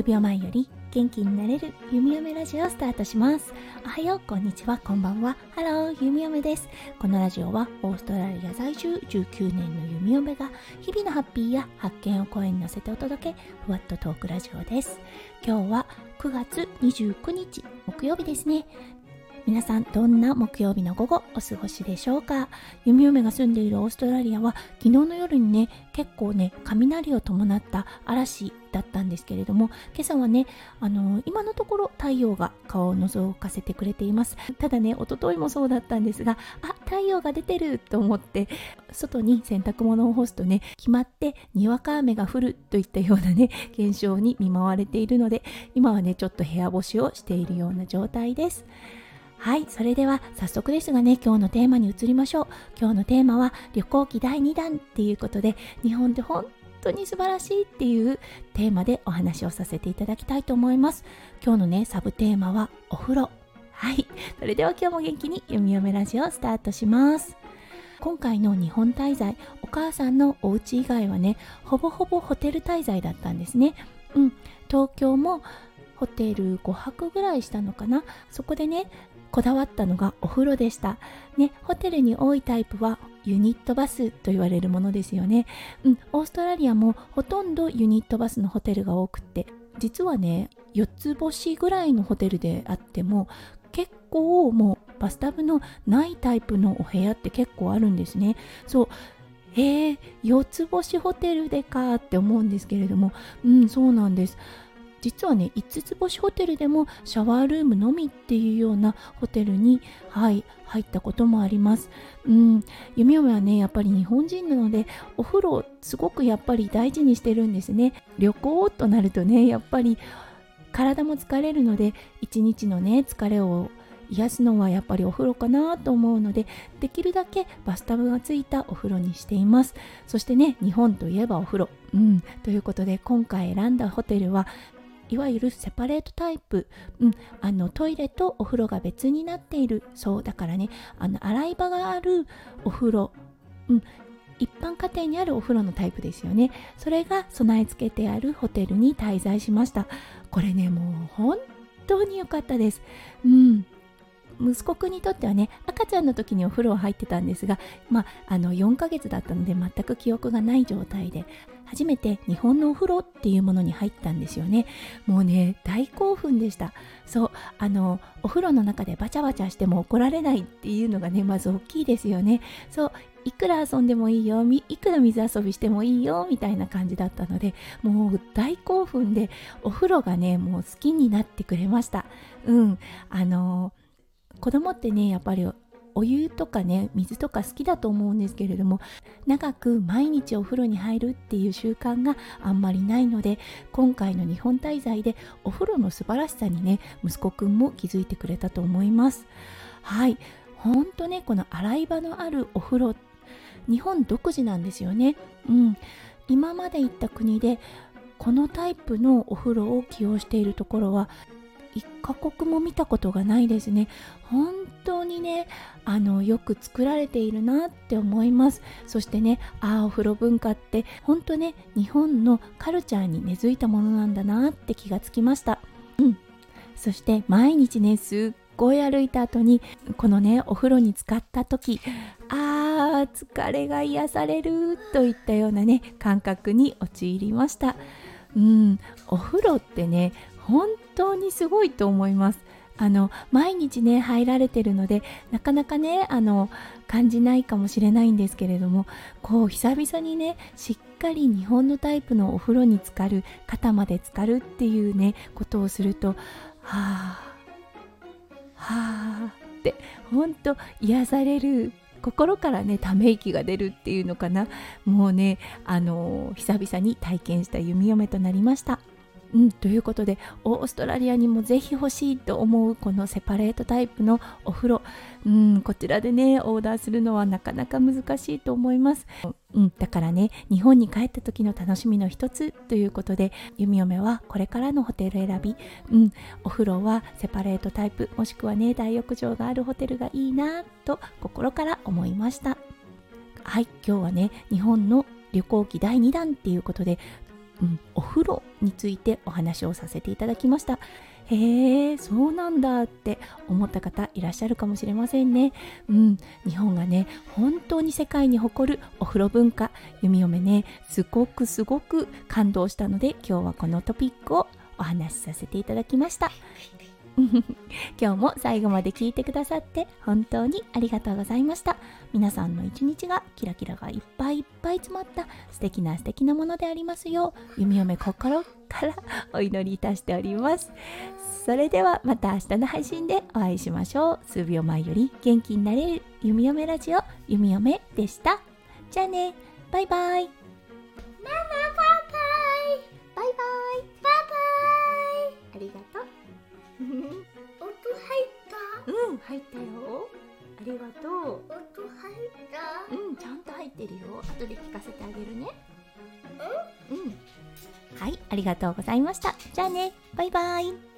数秒前より元気になれる弓嫁ラジオスタートします。おはようこんにちは。こんばんは。ハロー弓嫁です。このラジオはオーストラリア在住19年の弓嫁が日々のハッピーや発見を声に乗せてお届けふわっとトークラジオです。今日は9月29日木曜日ですね。皆さんどんな木曜日の午後お過ごしでしょうか？弓嫁が住んでいるオーストラリアは昨日の夜にね結構ね雷を伴った嵐だったんですけれども今朝はねあの今のところ太陽が顔を覗かせてくれています。ただね一昨日もそうだったんですがあ太陽が出てると思って外に洗濯物を干すとね決まってにわか雨が降るといったようなね現象に見舞われているので今はねちょっと部屋干しをしているような状態です。はいそれでは早速ですがね今日のテーマに移りましょう。今日のテーマは旅行記第2弾っていうことで日本で本当に素晴らしいっていうテーマでお話をさせていただきたいと思います。今日のねサブテーマはお風呂。はいそれでは今日も元気に読み読めラジオスタートします。今回の日本滞在お母さんのお家以外はねほぼほぼホテル滞在だったんですね。うん東京もホテル5泊ぐらいしたのかな。そこでねこだわったのがお風呂でした。ね、ホテルに多いタイプはユニットバスと言われるものですよね。うん、オーストラリアもほとんどユニットバスのホテルが多くて、実はね、4つ星ぐらいのホテルであっても、結構もうバスタブのないタイプのお部屋って結構あるんですね。そう。えー、4つ星ホテルでかって思うんですけれども、うん、そうなんです。実はね5つ星ホテルでもシャワールームのみっていうようなホテルにはい入ったこともあります。うん。弓嫁はねやっぱり日本人なのでお風呂すごくやっぱり大事にしてるんですね。旅行となるとねやっぱり体も疲れるので一日のね疲れを癒すのはやっぱりお風呂かなと思うのでできるだけバスタブがついたお風呂にしています。そしてね日本といえばお風呂。うん。ということで今回選んだホテルはいわゆるセパレートタイプ、うん、あのトイレとお風呂が別になっている。そうだからねあの洗い場があるお風呂、うん、一般家庭にあるお風呂のタイプですよね。それが備え付けてあるホテルに滞在しました。これねもう本当に良かったです。うん。息子くんにとってはね赤ちゃんの時にお風呂入ってたんですが、まあ、あの4ヶ月だったので全く記憶がない状態で初めて日本のお風呂っていうものに入ったんですよね。もうね大興奮でした。そうあのお風呂の中でバチャバチャしても怒られないっていうのがねまず大きいですよね。そういくら遊んでもいいよいくら水遊びしてもいいよみたいな感じだったのでもう大興奮でお風呂がねもう好きになってくれました。うんあの子供ってねやっぱりお湯とかね水とか好きだと思うんですけれども長く毎日お風呂に入るっていう習慣があんまりないので今回の日本滞在でお風呂の素晴らしさにね息子くんも気づいてくれたと思います。はい。ほんとねこの洗い場のあるお風呂日本独自なんですよね。うん。今まで行った国でこのタイプのお風呂を起用しているところは一カ国も見たことがないですね。本当にねあのよく作られているなって思います。そしてねああお風呂文化って本当ね日本のカルチャーに根付いたものなんだなって気がつきました。うん。そして毎日ねすっごい歩いた後にこのねお風呂に浸かった時あー疲れが癒されるといったようなね感覚に陥りました。うん。お風呂ってね本当にすごいと思います。あの毎日ね入られてるのでなかなかねあの感じないかもしれないんですけれどもこう久々にねしっかり日本のタイプのお風呂に浸かる肩まで浸かるっていうねことをするとはあはあって本当癒される心からねため息が出るっていうのかな。もうねあの久々に体験した弓嫁となりました。うん、ということでオーストラリアにもぜひ欲しいと思うこのセパレートタイプのお風呂、うん、こちらでねオーダーするのはなかなか難しいと思います、うん、だからね日本に帰った時の楽しみの一つということで弓嫁はこれからのホテル選び、うん、お風呂はセパレートタイプもしくはね大浴場があるホテルがいいなと心から思いました。はい今日はね日本の旅行記第2弾っていうことでうん、お風呂についてお話をさせていただきました。へえそうなんだって思った方いらっしゃるかもしれませんね。うん日本がね本当に世界に誇るお風呂文化弓嫁ねすごくすごく感動したので今日はこのトピックをお話しさせていただきました。今日も最後まで聞いてくださって本当にありがとうございました。皆さんの一日がキラキラがいっぱいいっぱい詰まった素敵な素敵なものでありますよう弓嫁心からお祈りいたしております。それではまた明日の配信でお会いしましょう。数秒前より元気になれる弓嫁ラジオ弓嫁でした。じゃあね。バイバイ。ママバイバイバイバイ。入ったよ。ありがとう。音入った。うんちゃんと入ってるよ。後で聞かせてあげるね。うん。はいありがとうございました。じゃあね。バイバイ